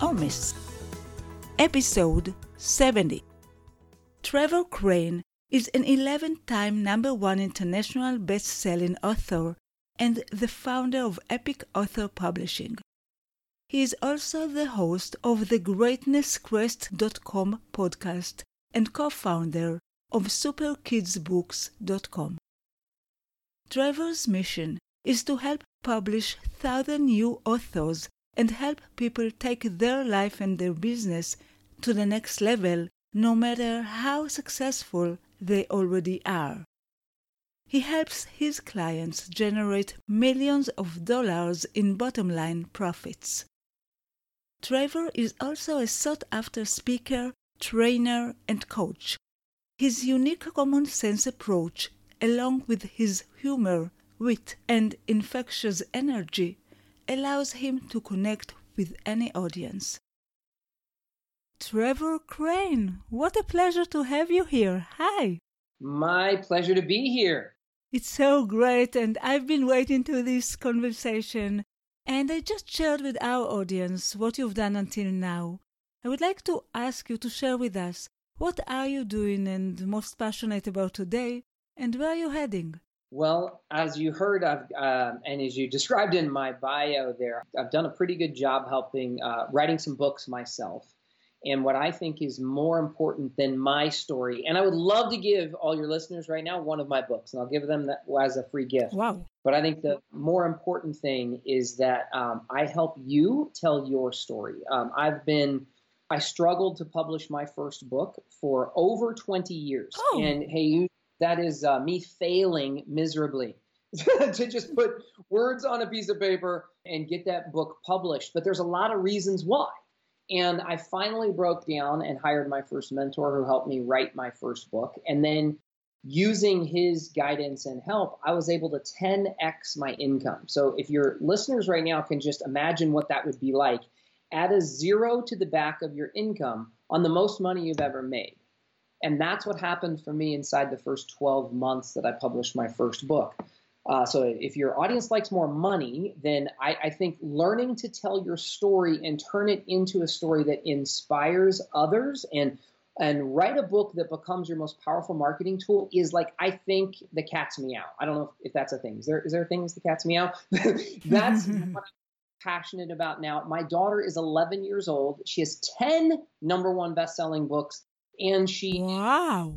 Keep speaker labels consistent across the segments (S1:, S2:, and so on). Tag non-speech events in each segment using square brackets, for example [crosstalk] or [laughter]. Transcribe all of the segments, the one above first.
S1: or Miss. Episode 70. Trevor Crane is an 11 time number one international best selling author and the founder of Epic Author Publishing. He is also the host of the GreatnessQuest.com podcast and co founder of SuperKidsBooks.com. Trevor's mission is to help publish thousand new authors and help people take their life and their business to the next level, no matter how successful they already are. He helps his clients generate millions of dollars in bottom line profits. Trevor is also a sought after speaker, trainer, and coach. His unique common sense approach, along with his humor, wit, and infectious energy, allows him to connect with any audience. Trevor Crane, what a pleasure to have you here. Hi.
S2: My pleasure to be here.
S1: It's so great, and I've been waiting to this conversation. And I just shared with our audience what you've done until now. I would like to ask you to share with us what are you doing and most passionate about today, and where are you heading?
S2: Well, as you heard, I've, uh, and as you described in my bio there, I've done a pretty good job helping uh, writing some books myself. And what I think is more important than my story, and I would love to give all your listeners right now one of my books, and I'll give them that as a free gift.
S1: Wow.
S2: But I think the more important thing is that um, I help you tell your story. Um, I've been, I struggled to publish my first book for over 20 years.
S1: Oh.
S2: And hey, you that is uh, me failing miserably [laughs] to just put words on a piece of paper and get that book published. But there's a lot of reasons why. And I finally broke down and hired my first mentor who helped me write my first book. And then using his guidance and help, I was able to 10x my income. So if your listeners right now can just imagine what that would be like, add a zero to the back of your income on the most money you've ever made. And that's what happened for me inside the first 12 months that I published my first book. Uh, so if your audience likes more money, then I, I, think learning to tell your story and turn it into a story that inspires others and and write a book that becomes your most powerful marketing tool is like I think the cat's meow. I don't know if, if that's a thing. Is there is there a thing as the cat's meow? [laughs] that's [laughs] what I'm passionate about now. My daughter is 11 years old. She has 10 number one best-selling books and she
S1: wow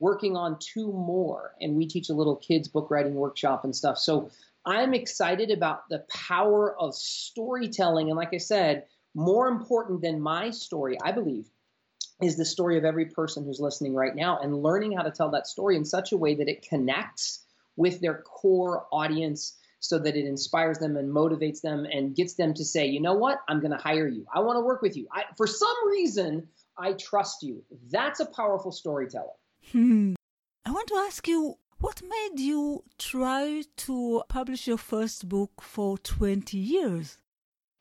S2: working on two more and we teach a little kids book writing workshop and stuff so i'm excited about the power of storytelling and like i said more important than my story i believe is the story of every person who's listening right now and learning how to tell that story in such a way that it connects with their core audience so that it inspires them and motivates them and gets them to say, you know what, I'm going to hire you. I want to work with you. I, for some reason, I trust you. That's a powerful storyteller.
S1: Hmm. I want to ask you what made you try to publish your first book for 20 years?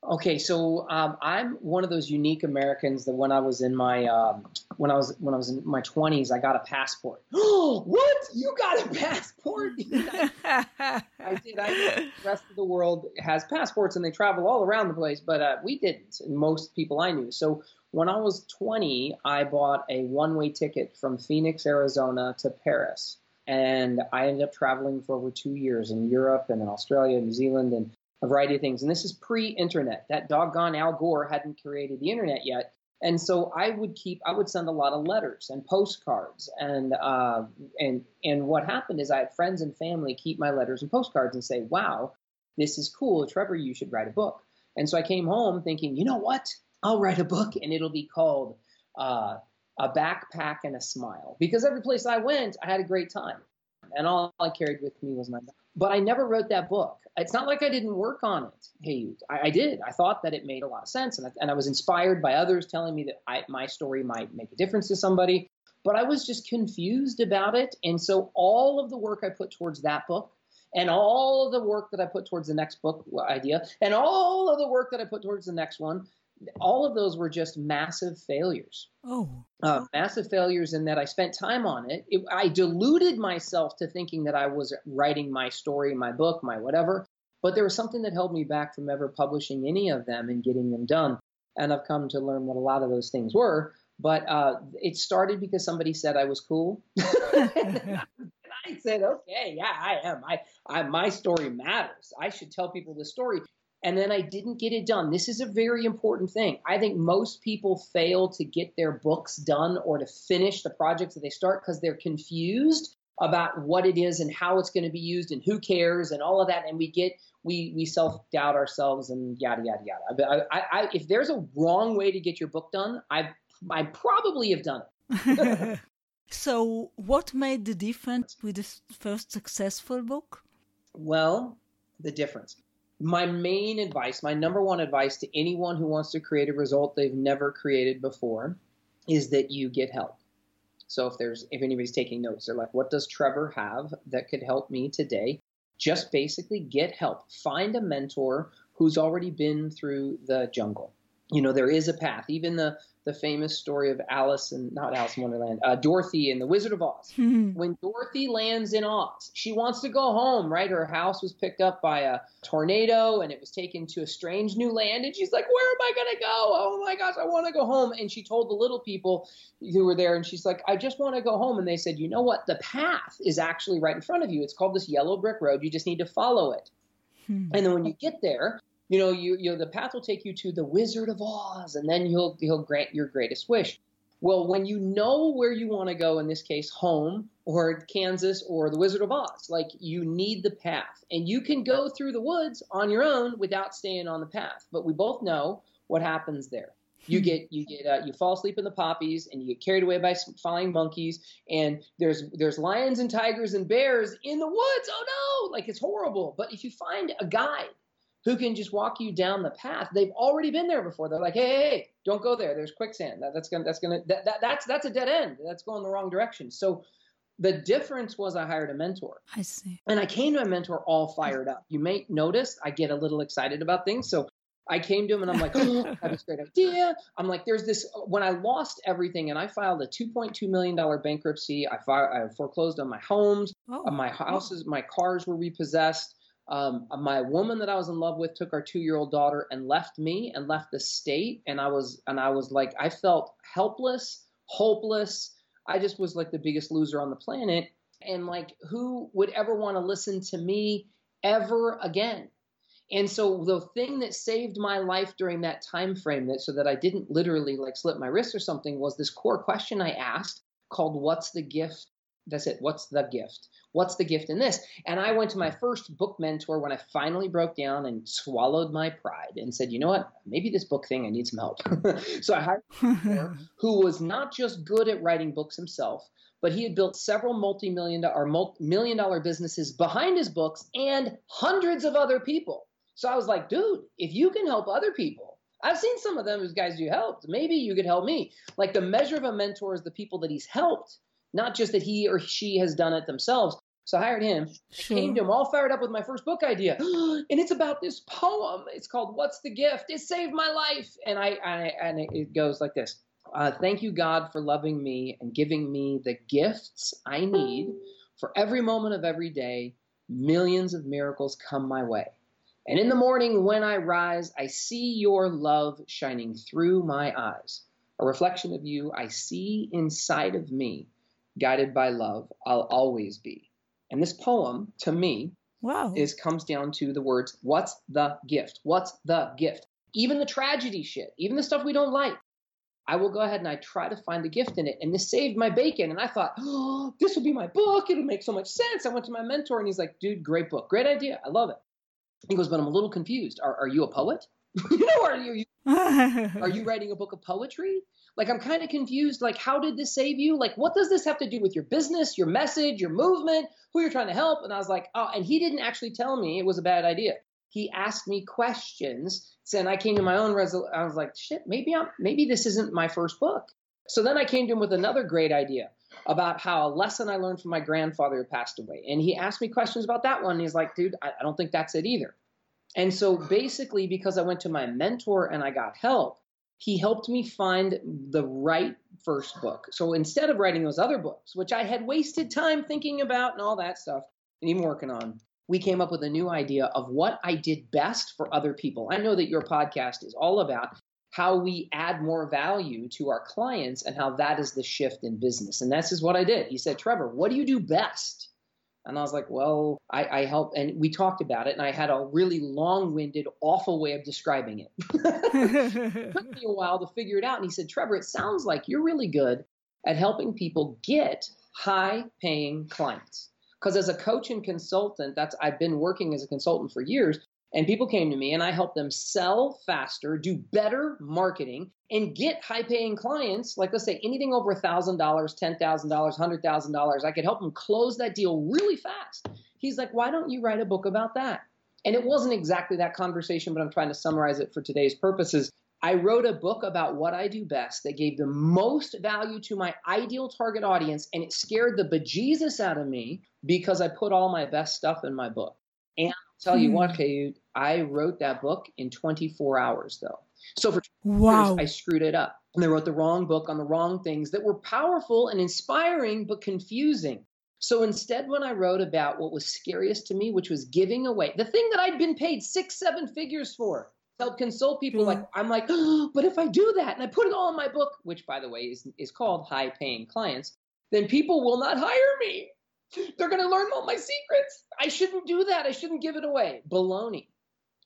S2: Okay, so um, I'm one of those unique Americans that when I was in my um, when I was when I was in my 20s, I got a passport. Oh, [gasps] what? You got a passport? [laughs] I did. I [laughs] the rest of the world has passports and they travel all around the place, but uh, we didn't. Most people I knew. So when I was 20, I bought a one-way ticket from Phoenix, Arizona to Paris, and I ended up traveling for over two years in Europe and in Australia, New Zealand, and a variety of things. And this is pre-internet. That doggone Al Gore hadn't created the internet yet. And so I would keep, I would send a lot of letters and postcards, and uh, and and what happened is I had friends and family keep my letters and postcards and say, "Wow, this is cool, Trevor. You should write a book." And so I came home thinking, you know what? I'll write a book, and it'll be called uh, "A Backpack and a Smile," because every place I went, I had a great time. And all I carried with me was my Bible. But I never wrote that book. It's not like I didn't work on it. Hey, I, I did. I thought that it made a lot of sense. And I, and I was inspired by others telling me that I, my story might make a difference to somebody. But I was just confused about it. And so all of the work I put towards that book and all of the work that I put towards the next book idea and all of the work that I put towards the next one all of those were just massive failures.
S1: Oh.
S2: Uh, massive failures in that I spent time on it. it. I deluded myself to thinking that I was writing my story, my book, my whatever. But there was something that held me back from ever publishing any of them and getting them done. And I've come to learn what a lot of those things were. But uh, it started because somebody said I was cool. [laughs] and I said, okay, yeah, I am. I, I, my story matters. I should tell people the story and then I didn't get it done. This is a very important thing. I think most people fail to get their books done or to finish the projects that they start because they're confused about what it is and how it's going to be used and who cares and all of that. And we get we we self doubt ourselves and yada yada yada. I, I, I, if there's a wrong way to get your book done, I I probably have done
S1: it. [laughs] so, what made the difference with the first successful book?
S2: Well, the difference my main advice, my number one advice to anyone who wants to create a result they've never created before is that you get help. So if there's if anybody's taking notes, they're like, what does Trevor have that could help me today? Just basically get help. Find a mentor who's already been through the jungle. You know, there is a path. Even the the famous story of Alice and not Alice in Wonderland, uh, Dorothy and the Wizard of Oz. Mm-hmm. [laughs] When Dorothy lands in Oz, she wants to go home, right? Her house was picked up by a tornado and it was taken to a strange new land. And she's like, Where am I going to go? Oh my gosh, I want to go home. And she told the little people who were there, and she's like, I just want to go home. And they said, You know what? The path is actually right in front of you. It's called this yellow brick road. You just need to follow it. Hmm. And then when you get there, you know, you, you know, the path will take you to the Wizard of Oz, and then he'll he'll grant your greatest wish. Well, when you know where you want to go, in this case, home or Kansas or the Wizard of Oz, like you need the path, and you can go through the woods on your own without staying on the path. But we both know what happens there. You get you get uh, you fall asleep in the poppies, and you get carried away by flying monkeys, and there's there's lions and tigers and bears in the woods. Oh no, like it's horrible. But if you find a guide who can just walk you down the path. They've already been there before. They're like, hey, hey, hey don't go there. There's quicksand. That, that's gonna that's gonna that, that, that's that's a dead end. That's going the wrong direction. So the difference was I hired a mentor.
S1: I see.
S2: And I came to a mentor all fired up. You may notice I get a little excited about things. So I came to him and I'm like, oh, [laughs] I have this great idea. I'm like, there's this. When I lost everything and I filed a 2.2 million dollar bankruptcy, I, filed, I foreclosed on my homes, oh. my houses, my cars were repossessed. Um, my woman that I was in love with took our two-year-old daughter and left me and left the state, and I was and I was like I felt helpless, hopeless. I just was like the biggest loser on the planet, and like who would ever want to listen to me ever again? And so the thing that saved my life during that time frame, that so that I didn't literally like slip my wrist or something, was this core question I asked called "What's the gift that's it. What's the gift? What's the gift in this? And I went to my first book mentor when I finally broke down and swallowed my pride and said, you know what? Maybe this book thing, I need some help. [laughs] so I hired a mentor [laughs] who was not just good at writing books himself, but he had built several multi-million or million dollar businesses behind his books and hundreds of other people. So I was like, dude, if you can help other people, I've seen some of them as guys you helped. Maybe you could help me. Like the measure of a mentor is the people that he's helped not just that he or she has done it themselves. So I hired him. Sure. I came to him all fired up with my first book idea, [gasps] and it's about this poem. It's called "What's the Gift?" It saved my life, and I, I and it goes like this: uh, Thank you, God, for loving me and giving me the gifts I need for every moment of every day. Millions of miracles come my way. And in the morning when I rise, I see your love shining through my eyes. A reflection of you I see inside of me guided by love, I'll always be. And this poem, to me,
S1: wow.
S2: is comes down to the words, what's the gift? What's the gift? Even the tragedy shit, even the stuff we don't like. I will go ahead and I try to find the gift in it. And this saved my bacon. And I thought, oh, this will be my book. It'll make so much sense. I went to my mentor and he's like, dude, great book. Great idea. I love it. He goes, but I'm a little confused. Are, are you a poet? You know, are you [laughs] are you writing a book of poetry? Like I'm kind of confused. Like, how did this save you? Like, what does this have to do with your business, your message, your movement, who you're trying to help? And I was like, oh, and he didn't actually tell me it was a bad idea. He asked me questions, and I came to my own resolution. I was like, shit, maybe I'm maybe this isn't my first book. So then I came to him with another great idea about how a lesson I learned from my grandfather who passed away. And he asked me questions about that one. And he's like, dude, I, I don't think that's it either. And so basically, because I went to my mentor and I got help, he helped me find the right first book. So instead of writing those other books, which I had wasted time thinking about and all that stuff, and even working on, we came up with a new idea of what I did best for other people. I know that your podcast is all about how we add more value to our clients and how that is the shift in business. And this is what I did. He said, Trevor, what do you do best? And I was like, well, I, I help. And we talked about it, and I had a really long winded, awful way of describing it. [laughs] it took me a while to figure it out. And he said, Trevor, it sounds like you're really good at helping people get high paying clients. Because as a coach and consultant, that's I've been working as a consultant for years. And people came to me and I helped them sell faster, do better marketing, and get high paying clients. Like, let's say anything over $1,000, $10,000, $100,000. I could help them close that deal really fast. He's like, why don't you write a book about that? And it wasn't exactly that conversation, but I'm trying to summarize it for today's purposes. I wrote a book about what I do best that gave the most value to my ideal target audience, and it scared the bejesus out of me because I put all my best stuff in my book. And Tell you what, hmm. I wrote that book in 24 hours, though. So for wow. years, I screwed it up. And I wrote the wrong book on the wrong things that were powerful and inspiring, but confusing. So instead, when I wrote about what was scariest to me, which was giving away the thing that I'd been paid six, seven figures for, to help consult people, mm. like I'm like, oh, [gasps] but if I do that and I put it all in my book, which by the way is is called high paying clients, then people will not hire me. [laughs] They're going to learn all my secrets. I shouldn't do that. I shouldn't give it away. Baloney.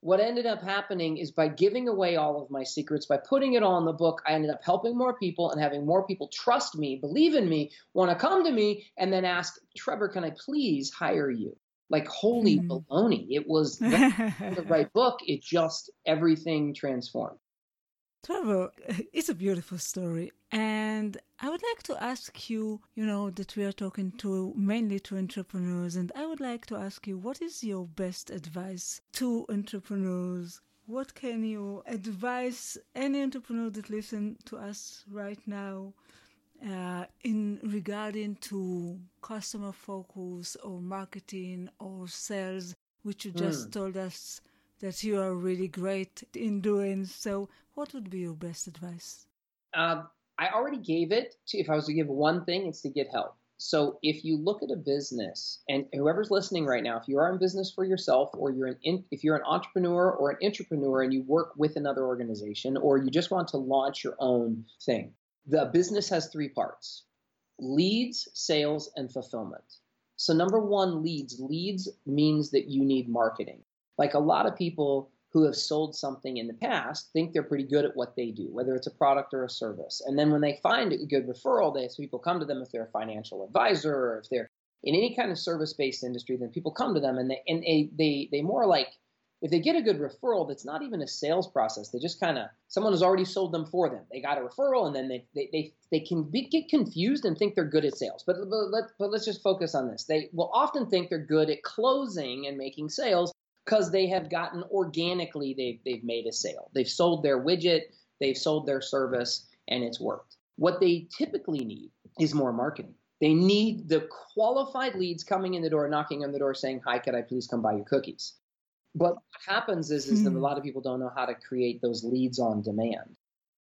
S2: What ended up happening is by giving away all of my secrets, by putting it all in the book, I ended up helping more people and having more people trust me, believe in me, want to come to me, and then ask, Trevor, can I please hire you? Like, holy mm. baloney. It was [laughs] the right book. It just, everything transformed.
S1: Trevor, [laughs] it's a beautiful story. And I would like to ask you, you know, that we are talking to mainly to entrepreneurs, and I would like to ask you, what is your best advice to entrepreneurs? What can you advise any entrepreneur that listen to us right now uh, in regarding to customer focus or marketing or sales, which you just mm. told us that you are really great in doing. So, what would be your best advice?
S2: Um, I already gave it to, if I was to give one thing, it's to get help. So if you look at a business, and whoever's listening right now, if you are in business for yourself, or you're an in, if you're an entrepreneur or an entrepreneur, and you work with another organization, or you just want to launch your own thing, the business has three parts: leads, sales, and fulfillment. So number one, leads. Leads means that you need marketing. Like a lot of people who have sold something in the past think they're pretty good at what they do, whether it's a product or a service. And then when they find a good referral, they so people come to them if they're a financial advisor or if they're in any kind of service-based industry, then people come to them and they and they they, they more like if they get a good referral that's not even a sales process they just kind of someone has already sold them for them. They got a referral and then they they, they, they can be, get confused and think they're good at sales. But, but, let, but let's just focus on this. They will often think they're good at closing and making sales because they have gotten organically they've they've made a sale. They've sold their widget, they've sold their service, and it's worked. What they typically need is more marketing. They need the qualified leads coming in the door, knocking on the door, saying, "Hi, could I please come buy your cookies?" But what happens is, is that a hmm. lot of people don't know how to create those leads on demand.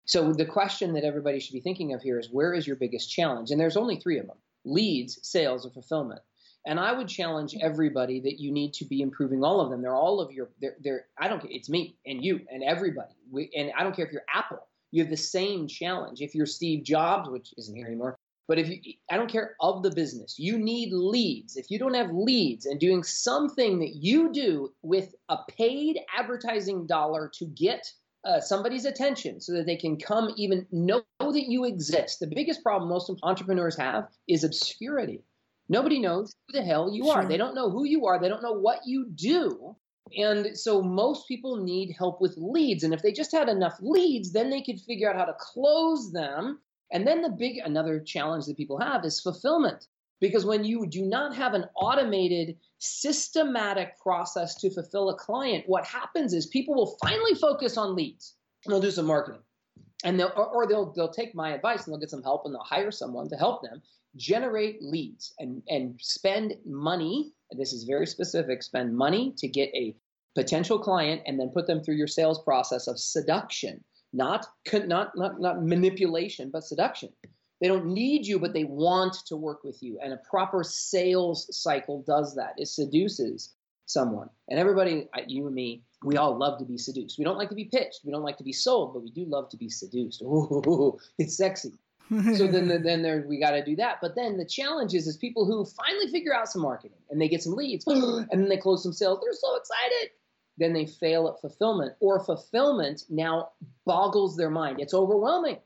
S2: So the question that everybody should be thinking of here is, where is your biggest challenge? And there's only three of them: leads, sales, or fulfillment. And I would challenge everybody that you need to be improving all of them. They're all of your, they're, they're I don't care, it's me and you and everybody. We, and I don't care if you're Apple, you have the same challenge. If you're Steve Jobs, which isn't here anymore, but if you, I don't care of the business, you need leads. If you don't have leads and doing something that you do with a paid advertising dollar to get uh, somebody's attention so that they can come even know that you exist. The biggest problem most entrepreneurs have is obscurity. Nobody knows who the hell you sure. are. They don't know who you are. They don't know what you do. And so most people need help with leads. And if they just had enough leads, then they could figure out how to close them. And then the big, another challenge that people have is fulfillment. Because when you do not have an automated, systematic process to fulfill a client, what happens is people will finally focus on leads and they'll do some marketing. And they'll, or, or they'll, they'll take my advice and they'll get some help and they'll hire someone to help them generate leads and, and spend money. This is very specific spend money to get a potential client and then put them through your sales process of seduction, not, not, not, not manipulation, but seduction. They don't need you, but they want to work with you. And a proper sales cycle does that. It seduces someone. And everybody, you and me, we all love to be seduced. We don't like to be pitched. We don't like to be sold, but we do love to be seduced. Ooh, [laughs] it's sexy. So then, [laughs] then there, we got to do that. But then the challenge is, is people who finally figure out some marketing and they get some leads [gasps] and then they close some sales. They're so excited. Then they fail at fulfillment, or fulfillment now boggles their mind. It's overwhelming.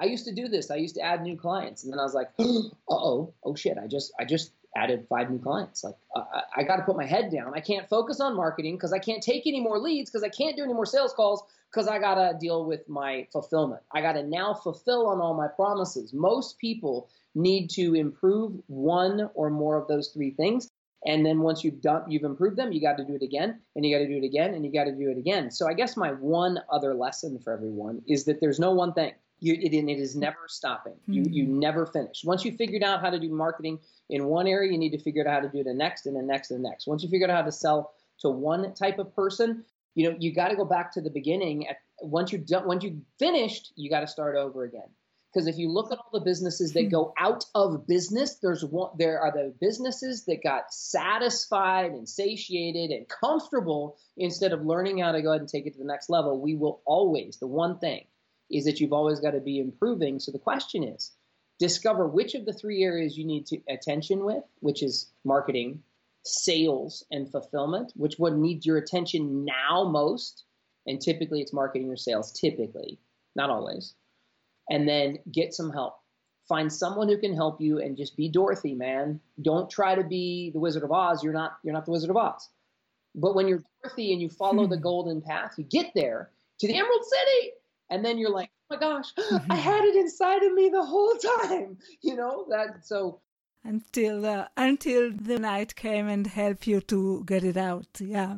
S2: I used to do this. I used to add new clients, and then I was like, [gasps] "Uh oh, oh shit! I just, I just added five new clients. Like, I, I got to put my head down. I can't focus on marketing because I can't take any more leads because I can't do any more sales calls because I got to deal with my fulfillment. I got to now fulfill on all my promises. Most people need to improve one or more of those three things. And then once you've done, you've improved them, you got to do it again, and you got to do it again, and you got to do it again. So I guess my one other lesson for everyone is that there's no one thing. You, it, it is never stopping. You you hmm. never finish. Once you figured out how to do marketing in one area, you need to figure out how to do the next, and the next, and the next. Once you figure out how to sell to one type of person, you know you got to go back to the beginning. At, once you done, once you finished, you got to start over again. Because if you look at all the businesses that hmm. go out of business, there's one, there are the businesses that got satisfied and satiated and comfortable instead of learning how to go ahead and take it to the next level. We will always, the one thing is that you've always got to be improving. So the question is discover which of the three areas you need to attention with, which is marketing, sales, and fulfillment, which one needs your attention now most. And typically it's marketing or sales, typically, not always and then get some help. Find someone who can help you and just be Dorothy, man. Don't try to be the Wizard of Oz. You're not you're not the Wizard of Oz. But when you're Dorothy and you follow the hmm. golden path, you get there to the Emerald City, and then you're like, oh my gosh, [gasps] I [laughs] had it inside of me the whole time. [laughs] You know that so
S1: until uh, until the night came and helped you to get it out. Yeah.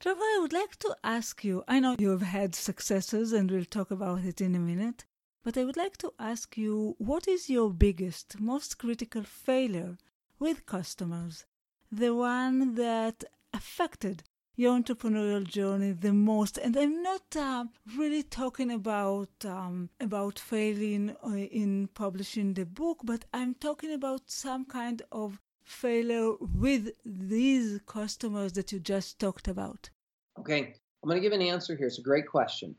S1: Trevor, I would like to ask you. I know you have had successes, and we'll talk about it in a minute. But I would like to ask you what is your biggest, most critical failure with customers? The one that affected your entrepreneurial journey the most. And i'm not uh, really talking about um, about failing uh, in publishing the book but i'm talking about some kind of failure with these customers that you just talked about.
S2: Okay i'm going to give an answer here. It's a great question.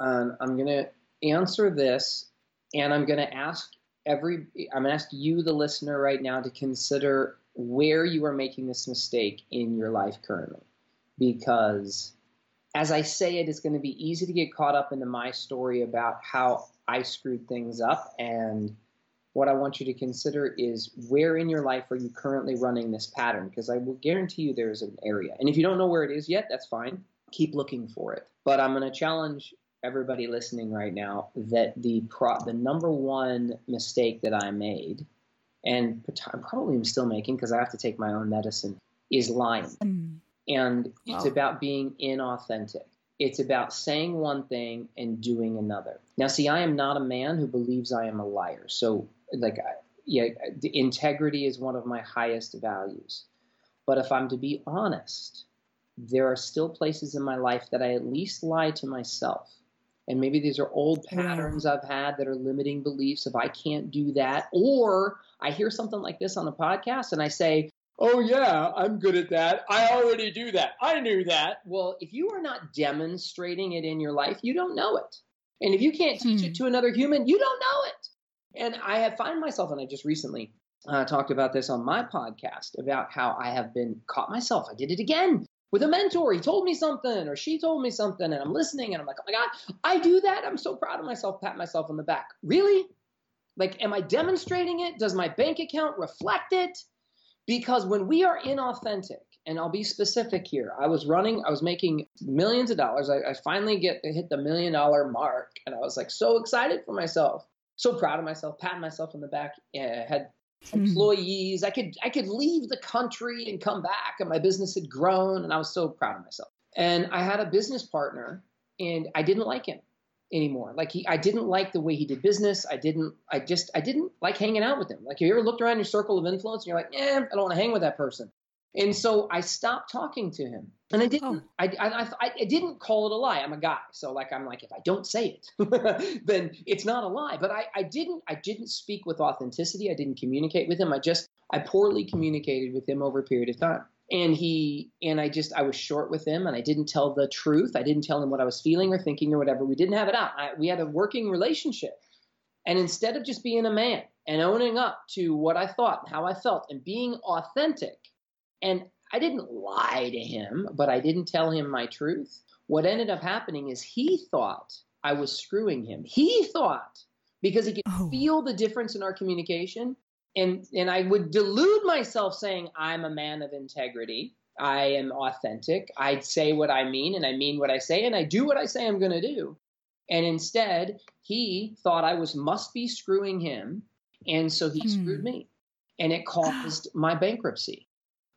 S2: Um, i'm going to answer this, and I'm going to ask every, I'm going to ask you, the listener, right now, to consider where you are making this mistake in your life currently. Because as I say it, it's going to be easy to get caught up into my story about how I screwed things up. And what I want you to consider is where in your life are you currently running this pattern? Because I will guarantee you there is an area. And if you don't know where it is yet, that's fine. Keep looking for it. But I'm going to challenge everybody listening right now that the pro- the number one mistake that I made, and probably am still making because I have to take my own medicine, is lying. Mm. And it's wow. about being inauthentic. It's about saying one thing and doing another. Now, see, I am not a man who believes I am a liar. So, like, yeah, integrity is one of my highest values. But if I'm to be honest, there are still places in my life that I at least lie to myself and maybe these are old patterns I've had that are limiting beliefs of I can't do that. Or I hear something like this on a podcast and I say, Oh, yeah, I'm good at that. I already do that. I knew that. Well, if you are not demonstrating it in your life, you don't know it. And if you can't teach hmm. it to another human, you don't know it. And I have find myself, and I just recently uh, talked about this on my podcast about how I have been caught myself. I did it again with a mentor. He told me something or she told me something and I'm listening and I'm like, oh my God, I do that. I'm so proud of myself, pat myself on the back. Really? Like, am I demonstrating it? Does my bank account reflect it? Because when we are inauthentic and I'll be specific here. I was running, I was making millions of dollars. I, I finally get hit the million dollar mark, and I was like so excited for myself, so proud of myself, patting myself on the back. Uh, had hmm. employees. I could I could leave the country and come back, and my business had grown, and I was so proud of myself. And I had a business partner, and I didn't like him anymore. Like he, I didn't like the way he did business. I didn't, I just, I didn't like hanging out with him. Like, have you ever looked around your circle of influence and you're like, eh, I don't want to hang with that person. And so I stopped talking to him. And I didn't, oh. I, I, I, I, didn't call it a lie. I'm a guy. So like, I'm like, if I don't say it, [laughs] then it's not a lie. But I, I didn't, I didn't speak with authenticity. I didn't communicate with him. I just, I poorly communicated with him over a period of time and he and i just i was short with him and i didn't tell the truth. I didn't tell him what i was feeling or thinking or whatever. We didn't have it out. I, we had a working relationship. And instead of just being a man and owning up to what i thought and how i felt and being authentic and i didn't lie to him but i didn't tell him my truth what ended up happening is he thought i was screwing him. He thought because he could oh. feel the difference in our communication and and I would delude myself saying I'm a man of integrity. I am authentic. I say what I mean and I mean what I say and I do what I say I'm going to do. And instead, he thought I was must be screwing him, and so he hmm. screwed me, and it caused [gasps] my bankruptcy.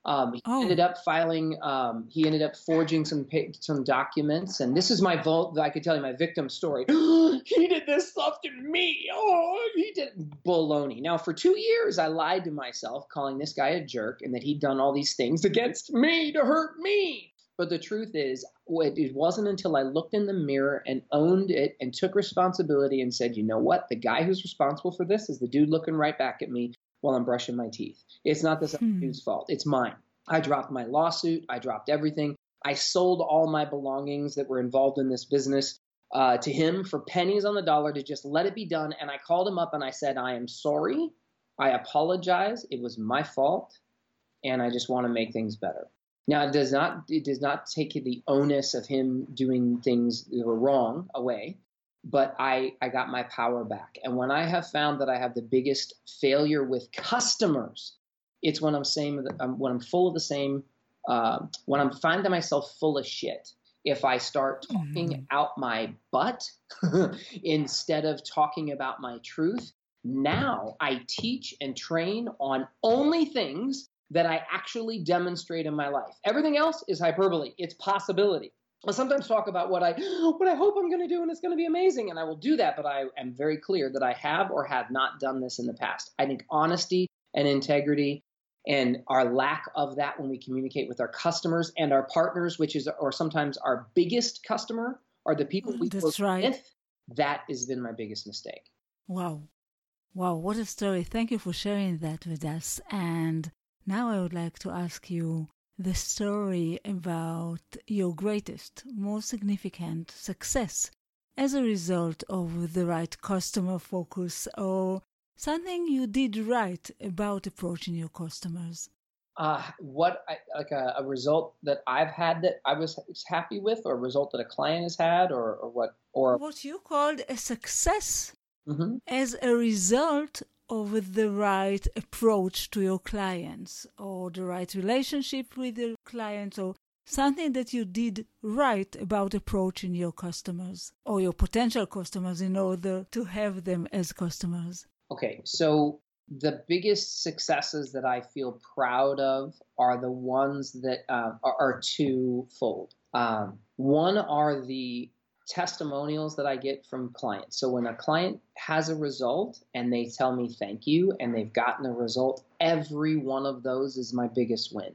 S2: Um, he oh. ended up filing. Um, he ended up forging some some documents, and this is my vault. I could tell you my victim story. [gasps] he did this stuff to me. Oh, he did baloney. Now, for two years, I lied to myself, calling this guy a jerk, and that he'd done all these things against me to hurt me. But the truth is, it wasn't until I looked in the mirror and owned it and took responsibility and said, you know what? The guy who's responsible for this is the dude looking right back at me while I'm brushing my teeth. It's not this hmm. dude's fault. It's mine. I dropped my lawsuit. I dropped everything. I sold all my belongings that were involved in this business uh, to him for pennies on the dollar to just let it be done. And I called him up and I said, I am sorry. I apologize. It was my fault. And I just want to make things better. Now, it does not it does not take the onus of him doing things that were wrong away but I, I got my power back. And when I have found that I have the biggest failure with customers, it's when I'm saying um, when I'm full of the same, uh, when I'm finding myself full of shit. If I start talking mm-hmm. out my butt [laughs] instead of talking about my truth, now I teach and train on only things that I actually demonstrate in my life. Everything else is hyperbole. It's possibility. I sometimes talk about what I [gasps] what I hope I'm going to do, and it's going to be amazing, and I will do that. But I am very clear that I have or have not done this in the past. I think honesty and integrity and our lack of that when we communicate with our customers and our partners, which is or sometimes our biggest customer, are the people mm, we
S1: That's
S2: work
S1: right.
S2: with. That has been my biggest mistake.
S1: Wow. Wow, what a story. Thank you for sharing that with us. And now I would like to ask you the story about your greatest, most significant success as a result of the right customer focus or something you did right about approaching your customers?
S2: Uh, what I, like a, a, result that I've had that I was happy with, or a result that a client has had, or, or what, or
S1: what you called a success mm-hmm. as a result of the right approach to your clients or the right relationship with your clients or something that you did right about approaching your customers or your potential customers in order to have them as customers?
S2: Okay, so the biggest successes that I feel proud of are the ones that uh, are, are twofold. Um, one are the testimonials that I get from clients. So when a client has a result and they tell me thank you and they've gotten a result, every one of those is my biggest win.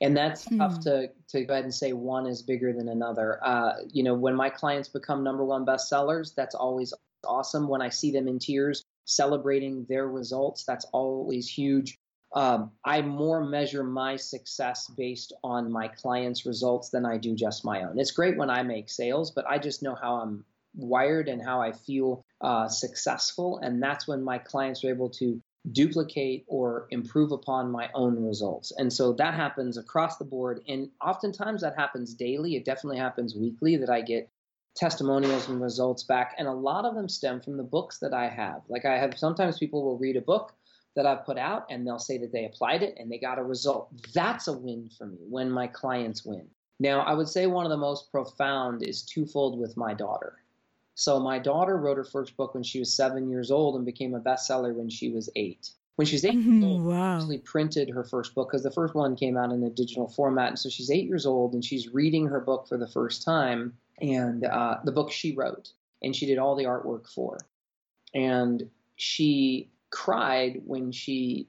S2: And that's mm. tough to, to go ahead and say one is bigger than another. Uh, you know, when my clients become number one bestsellers, that's always awesome. When I see them in tears celebrating their results, that's always huge um, I more measure my success based on my clients' results than I do just my own. It's great when I make sales, but I just know how I'm wired and how I feel uh, successful. And that's when my clients are able to duplicate or improve upon my own results. And so that happens across the board. And oftentimes that happens daily. It definitely happens weekly that I get testimonials and results back. And a lot of them stem from the books that I have. Like I have sometimes people will read a book that I've put out and they'll say that they applied it and they got a result. That's a win for me when my clients win. Now, I would say one of the most profound is twofold with my daughter. So, my daughter wrote her first book when she was seven years old and became a bestseller when she was eight. When she's 8
S1: Mhm,
S2: years old,
S1: wow.
S2: she actually printed her first book because the first one came out in a digital format. And so she's eight years old and she's reading her book for the first time and uh, the book she wrote and she did all the artwork for. And she cried when she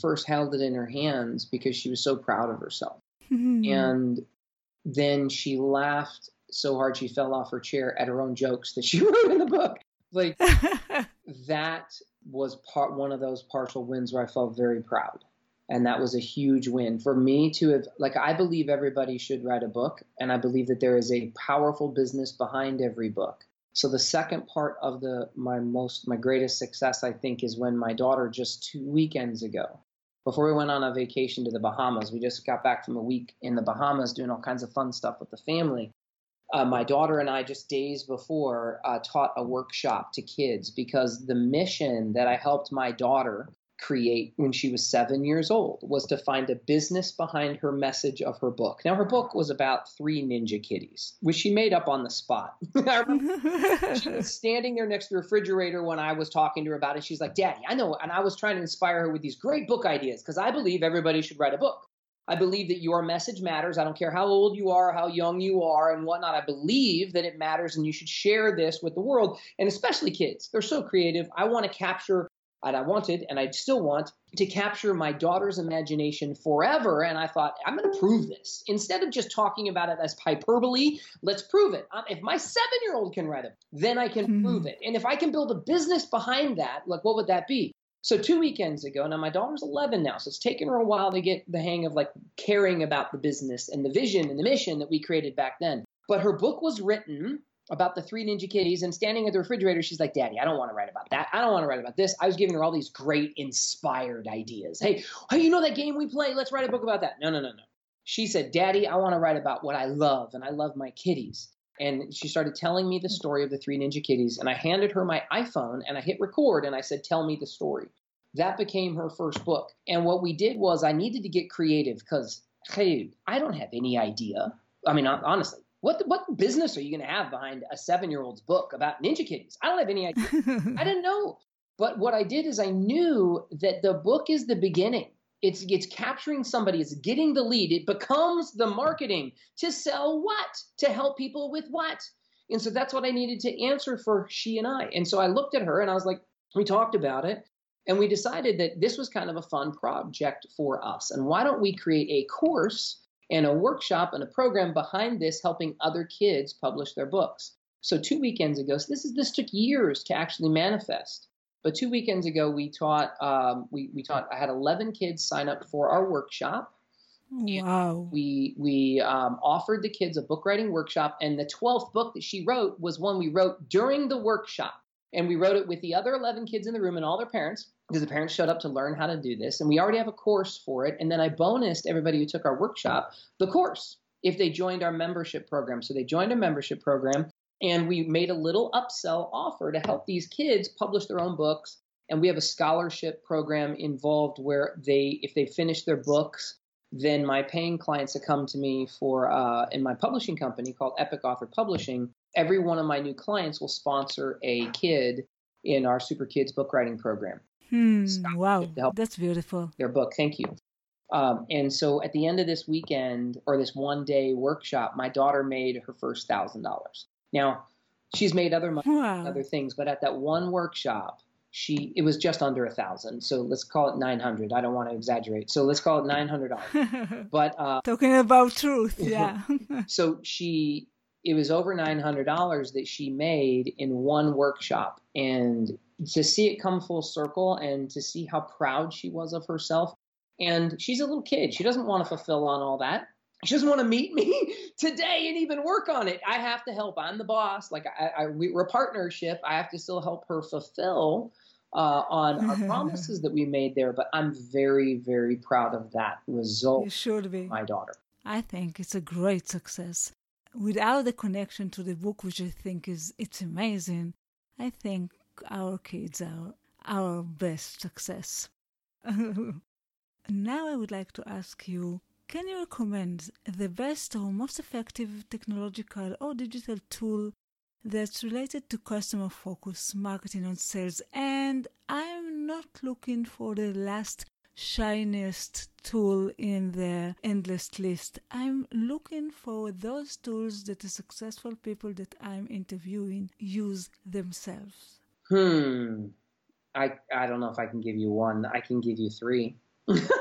S2: first held it in her hands because she was so proud of herself.
S1: Mhm.
S2: And then she laughed so hard she fell off her chair at her own jokes that she [laughs] wrote in the book. Like [laughs] that was part one of those partial wins where I felt very proud. And that was a huge win for me to have like I believe everybody should write a book and I believe that there is a powerful business behind every book. So the second part of the my most my greatest success I think is when my daughter just 2 weekends ago before we went on a vacation to the Bahamas, we just got back from a week in the Bahamas doing all kinds of fun stuff with the family. Uh, my daughter and I just days before uh, taught a workshop to kids because the mission that I helped my daughter create when she was seven years old was to find a business behind her message of her book. Now, her book was about three ninja kitties, which she made up on the spot. [laughs] [laughs] She was standing there next to the refrigerator when I was talking to her about it. She's like, Daddy, I know. And I was trying to inspire her with these great book ideas because I believe everybody should write a book. I believe that your message matters. I don't care how old you are, how young you are, and whatnot. I believe that it matters and you should share this with the world, and especially kids. They're so creative. I want to capture, and I wanted, and I still want to capture my daughter's imagination forever. And I thought, I'm going to prove this. Instead of just talking about it as hyperbole, let's prove it. Um, If my seven year old can write it, then I can
S1: Hmm.
S2: prove it. And if I can build a business behind that, like what would that be? So two weekends ago, now my daughter's 11 now, so it's taken her a while to get the hang of like caring about the business and the vision and the mission that we created back then. But her book was written about the three ninja kitties and standing at the refrigerator, she's like, Daddy, I don't want to write about that. I don't want to write about this. I was giving her all these great inspired ideas. Hey, hey, you know that game we play? Let's write a book about that. No, no, no, no. She said, Daddy, I want to write about what I love, and I love my kitties. And she started telling me the story of the three ninja kitties. And I handed her my iPhone and I hit record and I said, Tell me the story. That became her first book. And what we did was I needed to get creative because, hey, I don't have any idea. I mean, honestly, what what business are you going to have behind a seven year old's book about ninja kitties? I don't have any idea. I [laughs] didn't know. But what I did is I knew that the book is the beginning. It's it's capturing somebody, it's getting the lead. It becomes the marketing to sell what? To help people with what? And so that's what I needed to answer for she and I. And so I looked at her and I was like, we talked about it. And we decided that this was kind of a fun project for us. And why don't we create a course and a workshop and a program behind this helping other kids publish their books? So two weekends ago, so this is this took years to actually manifest. But two weekends ago, we taught um, we we taught. I had 11 kids sign up for our workshop.
S1: wow.
S2: We we um, offered the kids a book writing workshop, and the 12th book that she wrote was one we wrote during the workshop, and we wrote it with the other 11 kids in the room and all their parents because the parents showed up to learn how to do this, and we already have a course for it. And then I bonused everybody who took our workshop the course if they joined our membership program. So they joined a membership program, and we made a little upsell offer to help these kids publish their own books. And we have a scholarship program involved where they, if they finish their books, then my paying clients that come to me for uh, in my publishing company called Epic Author Publishing, every one of my new clients will sponsor a kid in our Super Kids book writing program.
S1: Hmm, wow. That's beautiful.
S2: Their book, thank you. Um, and so at the end of this weekend or this one day workshop, my daughter made her first thousand dollars. Now, she's made other money,
S1: Wow.
S2: other things, but at that one workshop, she it was just under a thousand. So let's call it nine hundred. I don't want to exaggerate. So let's call it nine hundred dollars. [laughs] But uh,
S1: Talking about truth, [laughs] yeah.
S2: so she it was over nine hundred dollars that she made in one workshop, and to see it come full circle and to see how proud she was of herself. And she's a little kid; she doesn't want to fulfill on all that. She doesn't want to meet me [laughs] today and even work on it. I have to help. I'm the boss. Like I, I we, we're a partnership. I have to still help her fulfill uh, on our [laughs] promises that we made there. But I'm very, very proud of that result.
S1: you
S2: result.
S1: should be.
S2: My daughter.
S1: I think it's a great success. Without the connection to the book, which I think is it's amazing, I think our kids are our best success. [laughs] now I would like to ask you can you recommend the best or most effective technological or digital tool that's related to customer focus, marketing, on sales? And I'm not looking for the last shiniest tool in the endless list. I'm looking for those tools that the successful people that I'm interviewing use themselves.
S2: Hmm. I I don't know if I can give you one. I can give you three. [laughs]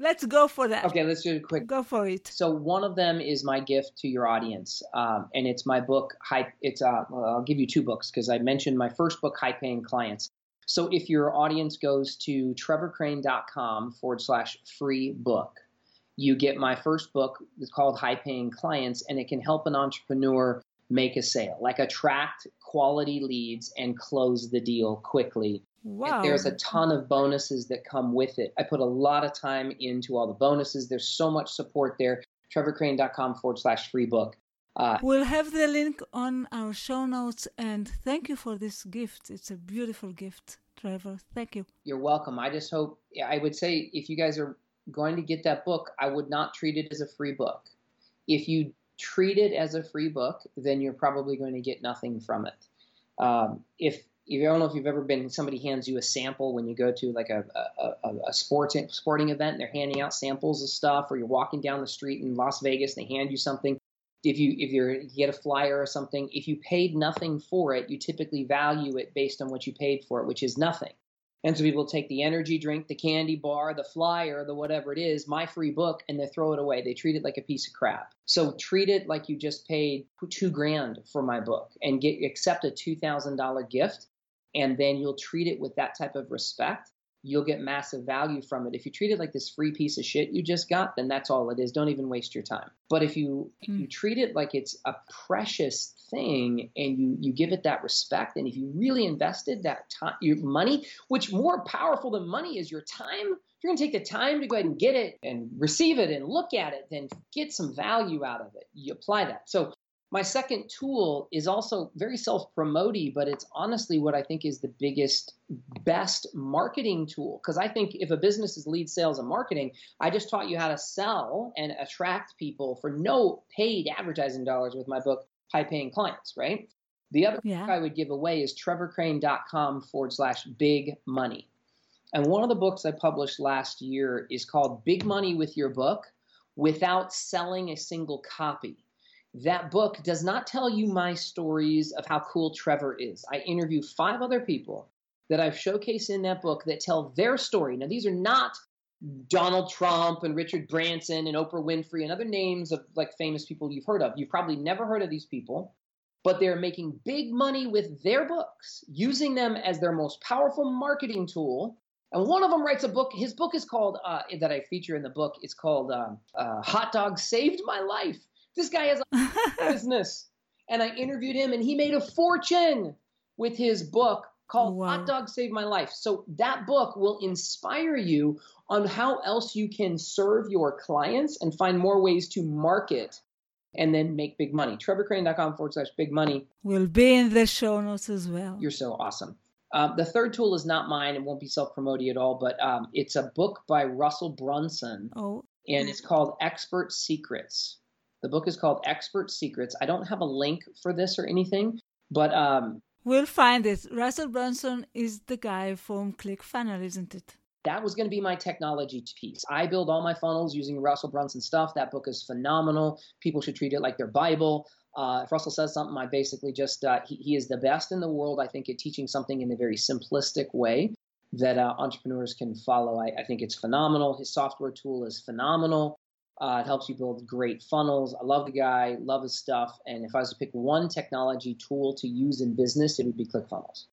S1: Let's go for that.
S2: Okay, let's do it quick.
S1: Go for it.
S2: So one of them is my gift to your audience, um, and it's my book. High. It's uh, well, I'll give you two books because I mentioned my first book, High Paying Clients. So if your audience goes to trevorcrane.com forward slash free book, you get my first book. It's called High Paying Clients, and it can help an entrepreneur make a sale, like attract quality leads and close the deal quickly
S1: Wow.
S2: There's a ton of bonuses that come with it. I put a lot of time into all the bonuses. There's so much support there. TrevorCrane.com forward slash free book.
S1: Uh, we'll have the link on our show notes. And thank you for this gift. It's a beautiful gift, Trevor. Thank you.
S2: You're welcome. I just hope, I would say, if you guys are going to get that book, I would not treat it as a free book. If you treat it as a free book, then you're probably going to get nothing from it. Um, if I don't know if you've ever been somebody hands you a sample when you go to like a a, a sporting sporting event and they're handing out samples of stuff, or you're walking down the street in Las Vegas and they hand you something. If you if you're you get a flyer or something, if you paid nothing for it, you typically value it based on what you paid for it, which is nothing. And so people take the energy drink, the candy bar, the flyer, the whatever it is, my free book, and they throw it away. They treat it like a piece of crap. So treat it like you just paid two grand for my book and get accept a two thousand dollar gift and then you'll treat it with that type of respect, you'll get massive value from it. If you treat it like this free piece of shit you just got, then that's all it is. Don't even waste your time. But if you mm. if you hmm. treat it like it's a precious thing and you you give it that respect, and if you really invested that time, your money, which more powerful than money is your time. If you're going to take the time to go ahead and get it and receive it and look at it, then get some value out of it. You apply that. So my second tool is also very self promoting, but it's honestly what I think is the biggest, best marketing tool. Because I think if a business is lead sales and marketing, I just taught you how to sell and attract people for no paid advertising dollars with my book, High Paying Clients, right? The other yeah. book I would give away is trevorcrane.com forward slash big money. And one of the books I published last year is called Big Money with Your Book without selling a single copy that book does not tell you my stories of how cool Trevor is. I interview five other people that I've showcased in that book that tell their story. Now, these are not Donald Trump and Richard Branson and Oprah Winfrey and other names of like famous people you've heard of. You've probably never heard of these people, but they're making big money with their books, using them as their most powerful marketing tool. And one of them writes a book. His book is called, uh, that I feature in the book, it's called um, uh, Hot Dog Saved My Life. This guy has a business. And I interviewed him, and he made a fortune with his book called wow. Hot Dog Saved My Life. So that book will inspire you on how else you can serve your clients and find more ways to market and then make big money. TrevorCrane.com forward slash big money.
S1: Will be in the show notes as well.
S2: You're so awesome. Um, the third tool is not mine and won't be self promoting at all, but um, it's a book by Russell Brunson.
S1: Oh.
S2: And it's called Expert Secrets. The book is called Expert Secrets. I don't have a link for this or anything, but um,
S1: we'll find it. Russell Brunson is the guy from ClickFunnels, isn't it?
S2: That was going to be my technology piece. I build all my funnels using Russell Brunson stuff. That book is phenomenal. People should treat it like their Bible. Uh, if Russell says something, I basically just, uh, he, he, is the best in the world, I think, at teaching something in a very simplistic way that uh, entrepreneurs can follow. I, I, think it's phenomenal. His software tool is phenomenal. Uh, it helps you build great funnels. I love the guy, love his stuff. And if I was to pick one technology tool to use in business, it would be ClickFunnels.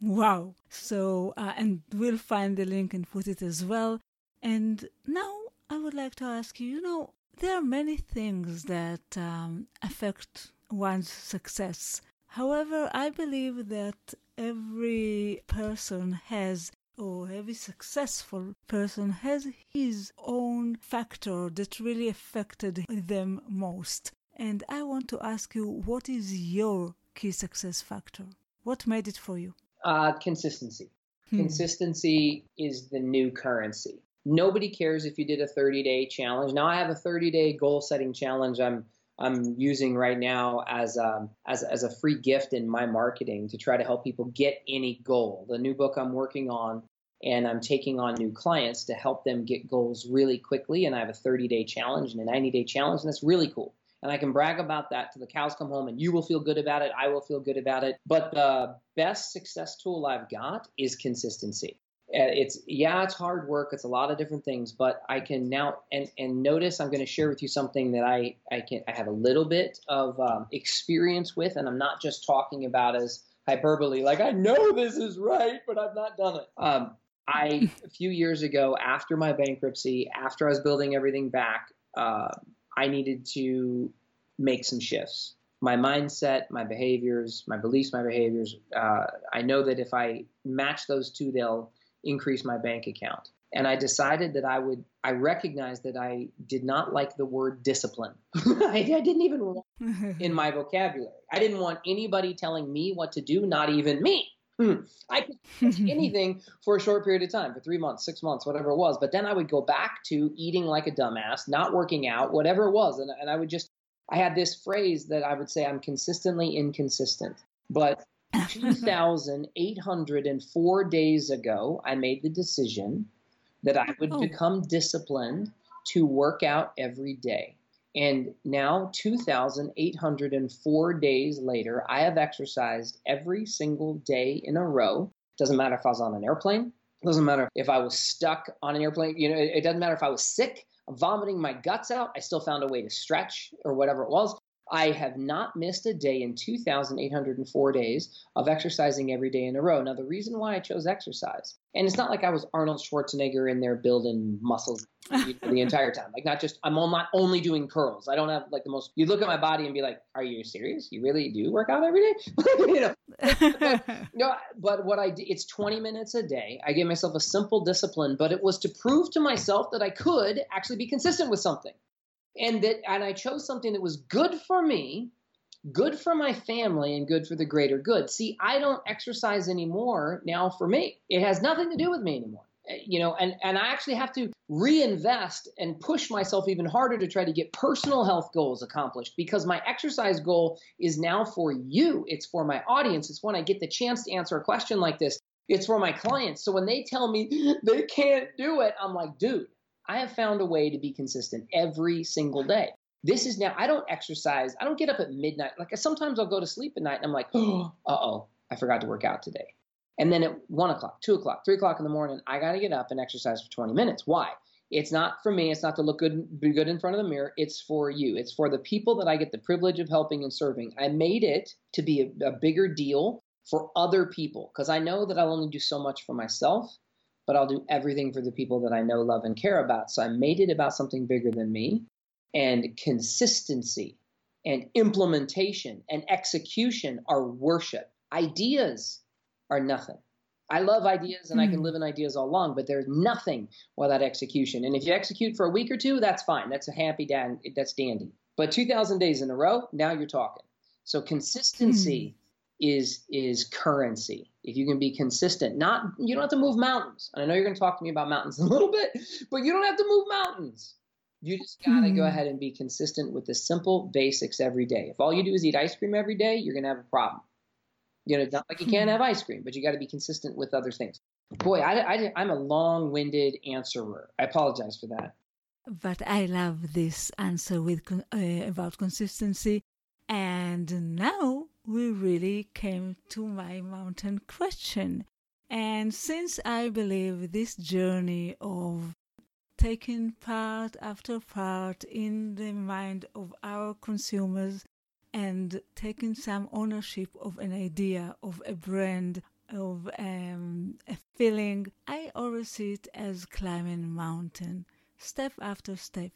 S1: Wow. So, uh, and we'll find the link and put it as well. And now I would like to ask you you know, there are many things that um, affect one's success. However, I believe that every person has or every successful person has his own factor that really affected them most. And I want to ask you, what is your key success factor? What made it for you?
S2: Uh, consistency. Hmm. Consistency is the new currency. Nobody cares if you did a 30 day challenge. Now I have a 30 day goal setting challenge. I'm I'm using right now as a, um, as as a free gift in my marketing to try to help people get any goal. The new book I'm working on, and I'm taking on new clients to help them get goals really quickly. And I have a 30 day challenge and a 90 day challenge, and that's really cool. And I can brag about that to the cows come home, and you will feel good about it. I will feel good about it. But the best success tool I've got is consistency. Uh, it's yeah it's hard work it's a lot of different things but i can now and and notice i'm going to share with you something that i i can i have a little bit of um, experience with and i'm not just talking about as hyperbole like i know this is right but i've not done it um, i a few years ago after my bankruptcy after i was building everything back uh, i needed to make some shifts my mindset, my behaviors, my beliefs, my behaviors. Uh, I know that if I match those two, they'll increase my bank account. And I decided that I would, I recognized that I did not like the word discipline. [laughs] I, I, didn't even want [laughs] in my vocabulary. I didn't want anybody telling me what to do, not even me. I could [laughs] anything for a short period of time, for three months, six months, whatever it was. But then I would go back to eating like a dumbass, not working out, whatever it was. And, and I would just, I had this phrase that I would say I'm consistently inconsistent. But 2,804 days ago, I made the decision that I would oh. become disciplined to work out every day. And now, 2,804 days later, I have exercised every single day in a row. Doesn't matter if I was on an airplane. Doesn't matter if I was stuck on an airplane. You know, it doesn't matter if I was sick, vomiting my guts out. I still found a way to stretch or whatever it was. I have not missed a day in 2,804 days of exercising every day in a row. Now, the reason why I chose exercise, and it's not like I was Arnold Schwarzenegger in there building muscles the [laughs] entire time. Like, not just, I'm not only doing curls. I don't have like the most, you look at my body and be like, are you serious? You really do work out every day? [laughs] you know, but, [laughs] no, but what I do, it's 20 minutes a day. I gave myself a simple discipline, but it was to prove to myself that I could actually be consistent with something and that and I chose something that was good for me, good for my family, and good for the greater good. See, I don't exercise anymore now for me. It has nothing to do with me anymore. Eh, you know, and, and I actually have to reinvest and push myself even harder to try to get personal health goals accomplished because my exercise goal is now for you. It's for my audience. It's when I get the chance to answer a question like this. It's for my clients. So when they tell me [gasps] they can't do it, I'm like, dude, I have found a way to be consistent every single day. This is now, I don't exercise. I don't get up at midnight. Like sometimes I'll go to sleep at night and I'm like, oh, uh oh, I forgot to work out today. And then at one o'clock, two o'clock, three o'clock in the morning, I got to get up and exercise for 20 minutes. Why? It's not for me. It's not to look good, be good in front of the mirror. It's for you. It's for the people that I get the privilege of helping and serving. I made it to be a, a bigger deal for other people because I know that I'll only do so much for myself but I'll do everything for the people that I know, love, and care about. So I made it about something bigger than me. And consistency and implementation and execution are worship. Ideas are nothing. I love ideas and. I can hmm. live in ideas all along, but there's nothing without execution. And if you execute for a week or two, that's fine. That's a happy dan- that's dandy. But 2,000 days in a row, now you're talking. So consistency mm is is currency. If you can be consistent, not you don't have to move mountains. And I know you're going to talk to me about mountains a little bit, but you don't have to move mountains. You just got to mm. go hmm. ahead and be consistent with the simple basics every day. If all you do is eat ice cream every day, you're going to have a problem. You know, it's not like you can't hmm. have ice cream, but you got to be consistent with other things. Boy, I, I, I'm a long-winded answerer. I apologize for that.
S1: But I love this answer with uh, about consistency. And now we really came to my mountain question. And since I believe this journey of taking part after part in the mind of our consumers and taking some ownership of an idea, of a brand, of um, a feeling, I always see it as climbing mountain, step after step.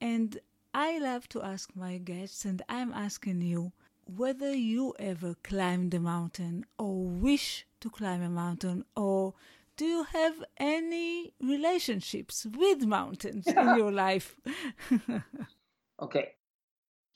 S1: And I love to ask my guests, and I'm asking you, whether you ever climbed a mountain or wish to climb a mountain or do you have any relationships with mountains in [laughs] your life? [laughs]
S2: okay.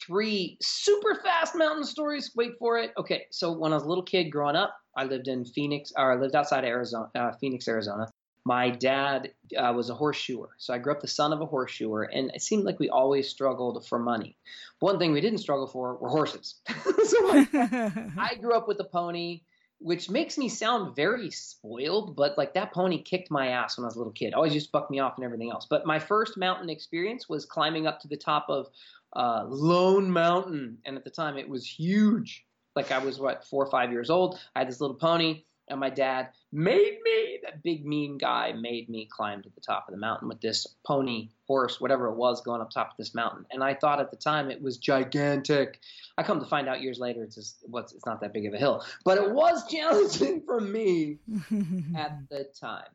S2: three super fast mountain stories. Wait for it. Okay, so when I was a little kid growing up, I lived in Phoenix, or I lived outside Arizona, uh, Phoenix, Arizona. My dad uh, was a horseshoer, so I grew up the son of a horseshoer, and it seemed like we always struggled for money. One thing we didn't struggle for were horses. [laughs] so my, [laughs] I grew up with a pony which makes me sound very spoiled, but like that pony kicked my ass when I was a little kid. Always just bucked me off and everything else. But my first mountain experience was climbing up to the top of uh, Lone Mountain, and at the time it was huge. Like I was what four or five years old. I had this little pony, and my dad made me that big mean guy made me climb to the top of the mountain with this pony horse whatever it was going up top of this mountain. And i thought at the time it was gigantic. I come to find out years later it's just what's it's not that big of a hill. But it was challenging [laughs] for me [laughs] at the time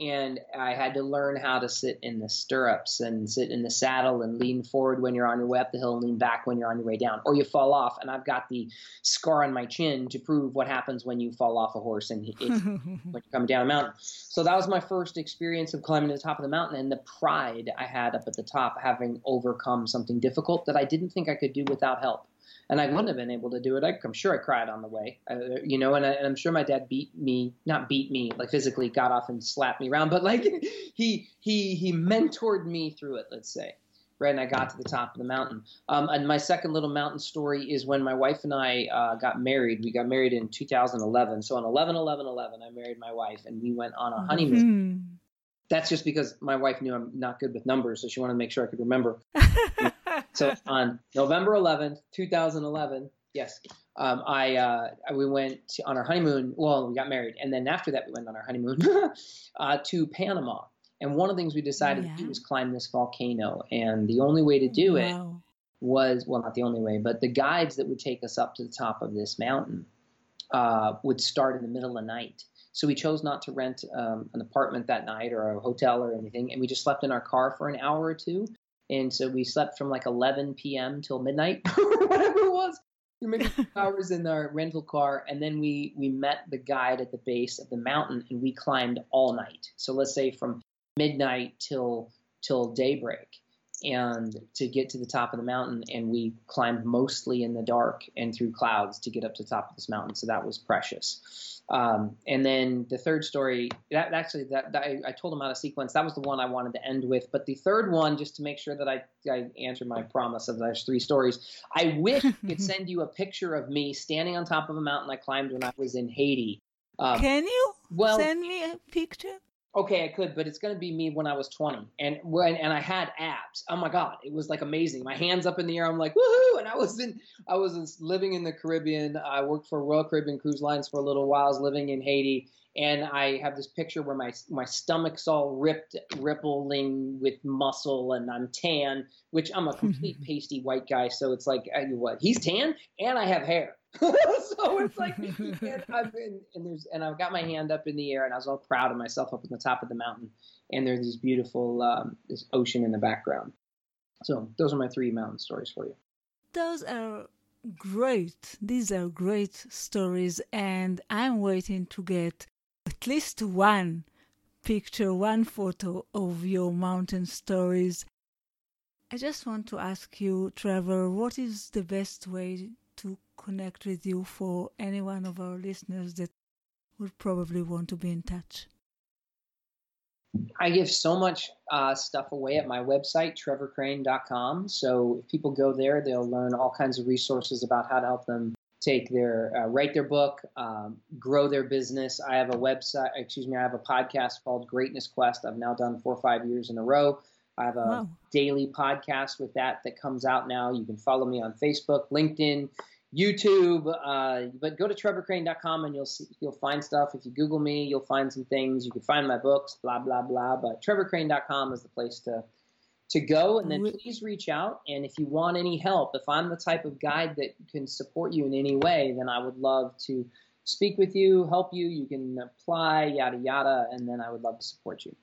S2: and I had to learn how to sit in the stirrups and sit in the saddle and lean forward when you're on your way up the hill and lean back when you're on your way down, or you fall off. And I've got the scar on my chin to prove what happens when you fall off a horse and it, [laughs] when you're coming down a mountain. So that was my first experience of climbing to the top of the mountain and the pride I had up at the top, having overcome something difficult that I didn't think I could do without help and I wouldn't have been able to do it. I, am sure I cried on the way, uh, you know, and, I, am sure my dad beat me, not beat me, like physically got off and slapped me around, but like [laughs] he he he mentored me through it. Let's say, right? And I got to the top of the mountain. Um, and my second little mountain story is when my wife and I uh, got married. We got married in 2011. So on 11 11 11, I married my wife, and we went on a honeymoon. Mm-hmm. That's just because my wife knew I'm not good with numbers, so she wanted to make sure I could remember. [laughs] so on November 11th, 2011, yes, um, I uh, we went to, on our honeymoon. Well, we got married, and then after that, we went on our honeymoon [laughs] uh, to Panama. And one of the things we decided yeah. to do was climb this volcano, and the only way to do wow. it was well, not the only way, but the guides that would take us up to the top of this mountain uh, would start in the middle of the night. So we chose not to rent um, an apartment that night or a hotel or anything, and we just slept in our car for an hour or two and so we slept from like 11 p.m. till midnight, [laughs] or whatever it was. We two [laughs] hours in our rental car, and then we we met the guide at the base of the mountain, and we climbed all night. So let's say from midnight till till daybreak, and to get to the top of the mountain, and we climbed mostly in the dark and through clouds to get up to the top of this mountain. So that was precious. Um, and then the third story, that actually that, that I, I, told him out of sequence. That was the one I wanted to end with. But the third one, just to make sure that I, I answered my promise of those three stories, I wish I could [laughs] send you a picture of me standing on top of a mountain I climbed when I was in Haiti.
S1: Um, Can you well, send me a picture?
S2: Okay, I could, but it's going to be me when I was 20. And when and I had abs. Oh my god, it was like amazing. My hands up in the air. I'm like woohoo! And I was in I was living in the Caribbean. I worked for Royal Caribbean Cruise Lines for a little while. I was living in Haiti, and I have this picture where my my stomach's all ripped, rippling with muscle, and I'm tan, which I'm a [laughs] complete pasty white guy. So it's like, uh, what? He's tan, and I have hair. [laughs] so it's like, [laughs] and I've been, and there's, and I've got my hand up in the air, and I was all proud of myself up on the top of the mountain, and there's this beautiful, um, this ocean in the background. So those are my three mountain stories for you.
S1: Those are great. These are great stories, and I'm waiting to get at least one picture, one photo of your mountain stories. I just want to ask you, Trevor, what is the best way to connect with you for any one of our listeners that would probably want to be in touch?
S2: I give so much uh, stuff away at my website, trevorcrane.com. So if people go there, they'll learn all kinds of resources about how to help them take their uh, write their book, um, grow their business. I have a website, excuse me, I have a podcast called Greatness Quest. I've now done four or five years in a row. I have a wow. daily podcast with that that comes out now. You can follow me on Facebook, LinkedIn, YouTube, uh, but go to trevorcrane.com and you'll see, you'll find stuff. If you Google me, you'll find some things. You can find my books, blah blah blah. But trevorcrane.com is the place to to go. And then please reach out. And if you want any help, if I'm the type of guide that can support you in any way, then I would love to speak with you, help you. You can apply, yada yada, and then I would love to support you.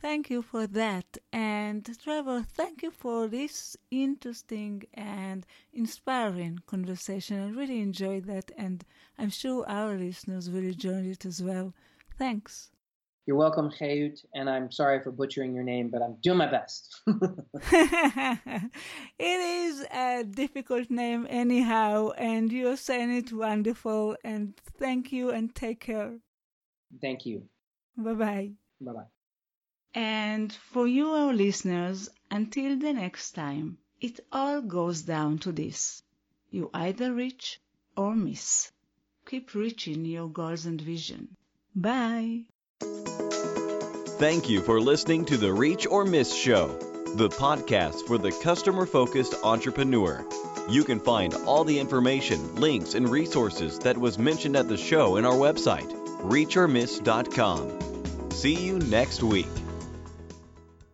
S1: Thank you for that. And Trevor, thank you for this interesting and inspiring conversation. I really enjoyed that, and I'm sure our listeners will enjoy it as well. Thanks.
S2: You're welcome, Chayut, and I'm sorry for butchering your name, but I'm doing my best. [laughs]
S1: it is a difficult name, anyhow, and you're saying it wonderful. And thank you, and take care.
S2: Thank you.
S1: Bye bye.
S2: Bye bye.
S1: And for you, our listeners, until the next time, it all goes down to this you either reach or miss. Keep reaching your goals and vision. Bye.
S3: Thank you for listening to the Reach or Miss Show, the podcast for the customer focused entrepreneur. You can find all the information, links, and resources that was mentioned at the show in our website, reachormiss.com. See you next week.